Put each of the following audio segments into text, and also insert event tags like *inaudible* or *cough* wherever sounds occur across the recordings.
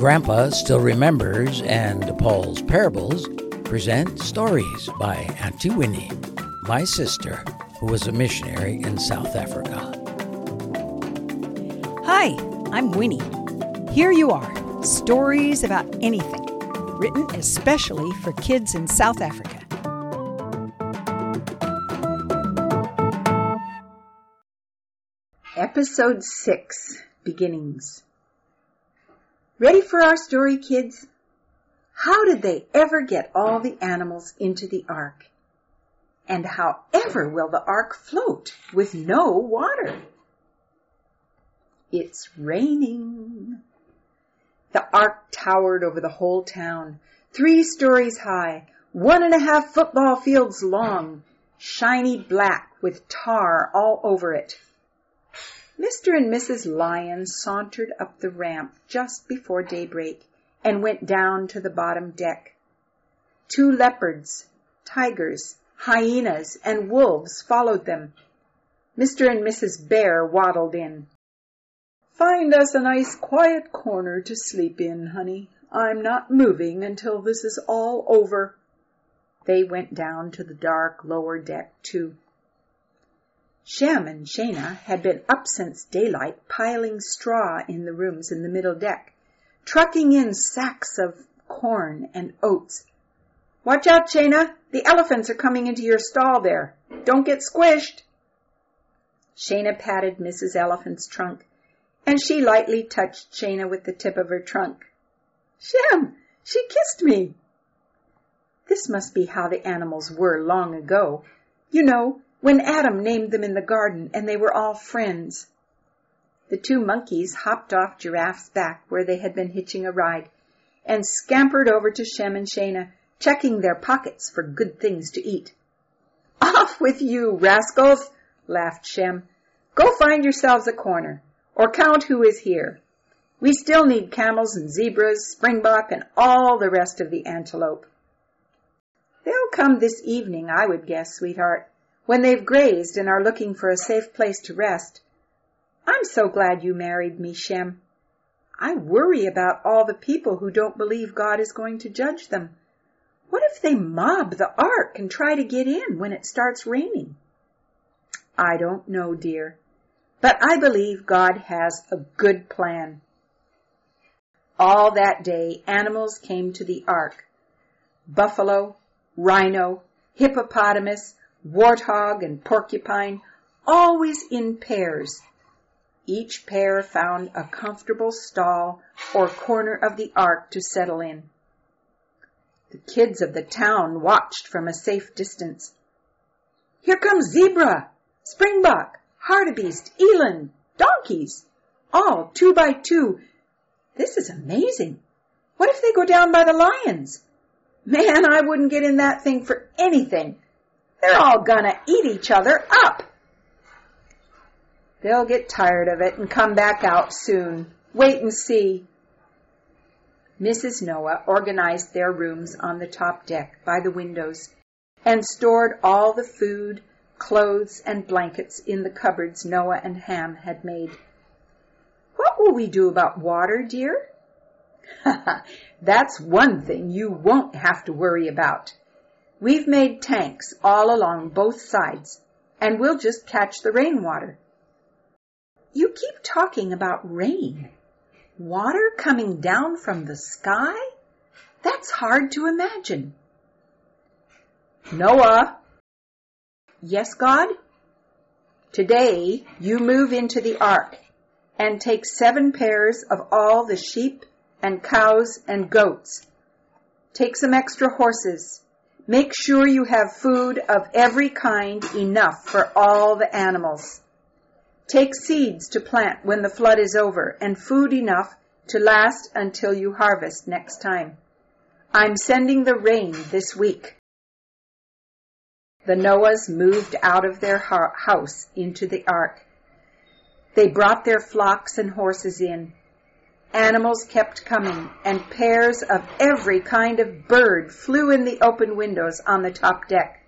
Grandpa Still Remembers and Paul's Parables present stories by Auntie Winnie, my sister, who was a missionary in South Africa. Hi, I'm Winnie. Here you are stories about anything, written especially for kids in South Africa. Episode 6 Beginnings. Ready for our story, kids? How did they ever get all the animals into the ark? And how ever will the ark float with no water? It's raining. The ark towered over the whole town, three stories high, one and a half football fields long, shiny black with tar all over it. Mr. and Mrs. Lion sauntered up the ramp just before daybreak and went down to the bottom deck. Two leopards, tigers, hyenas, and wolves followed them. Mr. and Mrs. Bear waddled in. Find us a nice quiet corner to sleep in, honey. I'm not moving until this is all over. They went down to the dark lower deck, too. Shem and Shana had been up since daylight piling straw in the rooms in the middle deck, trucking in sacks of corn and oats. Watch out, Shana! The elephants are coming into your stall there. Don't get squished. Shana patted Mrs. Elephant's trunk, and she lightly touched Shana with the tip of her trunk. Shem, she kissed me. This must be how the animals were long ago. You know, when Adam named them in the garden and they were all friends. The two monkeys hopped off Giraffe's back where they had been hitching a ride and scampered over to Shem and Shana, checking their pockets for good things to eat. *laughs* Off with you, rascals, laughed Shem. Go find yourselves a corner, or count who is here. We still need camels and zebras, springbok, and all the rest of the antelope. They'll come this evening, I would guess, sweetheart, when they've grazed and are looking for a safe place to rest. I'm so glad you married me, Shem. I worry about all the people who don't believe God is going to judge them. What if they mob the ark and try to get in when it starts raining? I don't know, dear, but I believe God has a good plan. All that day, animals came to the ark. Buffalo, rhino, hippopotamus, warthog and porcupine, always in pairs. Each pair found a comfortable stall or corner of the ark to settle in. The kids of the town watched from a safe distance. Here comes zebra, springbok, hartebeest, eland, donkeys, all two by two. This is amazing. What if they go down by the lions? Man, I wouldn't get in that thing for anything. They're all gonna eat each other up. They'll get tired of it and come back out soon. Wait and see. Mrs. Noah organized their rooms on the top deck by the windows and stored all the food, clothes, and blankets in the cupboards Noah and Ham had made. What will we do about water, dear? *laughs* That's one thing you won't have to worry about. We've made tanks all along both sides, and we'll just catch the rainwater. You keep talking about rain. Water coming down from the sky? That's hard to imagine. Noah. Yes, God? Today you move into the ark and take seven pairs of all the sheep and cows and goats. Take some extra horses Make sure you have food of every kind enough for all the animals. Take seeds to plant when the flood is over and food enough to last until you harvest next time. I'm sending the rain this week. The Noahs moved out of their house into the ark. They brought their flocks and horses in Animals kept coming, and pairs of every kind of bird flew in the open windows on the top deck.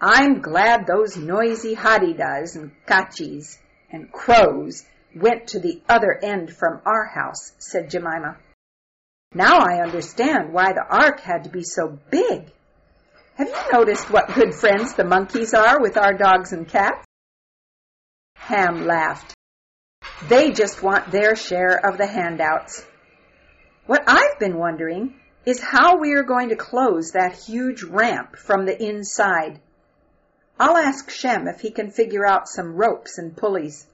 I'm glad those noisy hadedas and kachis and crows went to the other end from our house, said Jemima. Now I understand why the ark had to be so big. Have you noticed what good friends the monkeys are with our dogs and cats? Ham laughed. They just want their share of the handouts. What I've been wondering is how we are going to close that huge ramp from the inside. I'll ask Shem if he can figure out some ropes and pulleys.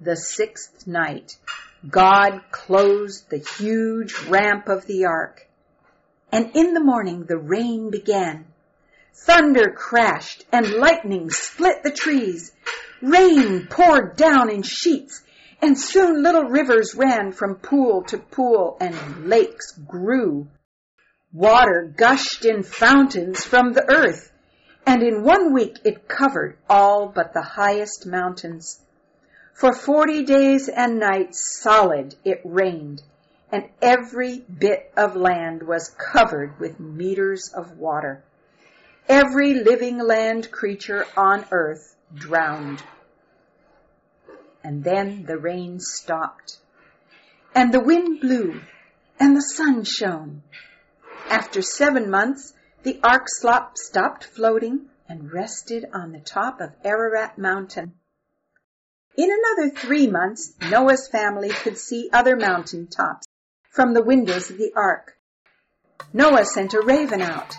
The sixth night, God closed the huge ramp of the ark. And in the morning the rain began. Thunder crashed and lightning split the trees. Rain poured down in sheets and soon little rivers ran from pool to pool and lakes grew. Water gushed in fountains from the earth and in one week it covered all but the highest mountains. For forty days and nights solid it rained, and every bit of land was covered with meters of water. Every living land creature on earth drowned. And then the rain stopped, and the wind blew, and the sun shone. After seven months, the ark slop stopped floating and rested on the top of Ararat Mountain. In another three months, Noah's family could see other mountain tops from the windows of the ark. Noah sent a raven out,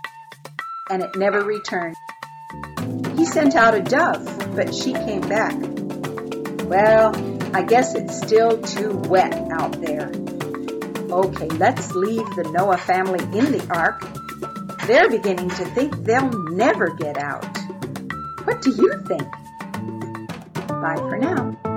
and it never returned. He sent out a dove, but she came back. Well, I guess it's still too wet out there. Okay, let's leave the Noah family in the ark. They're beginning to think they'll never get out. What do you think? Bye for now.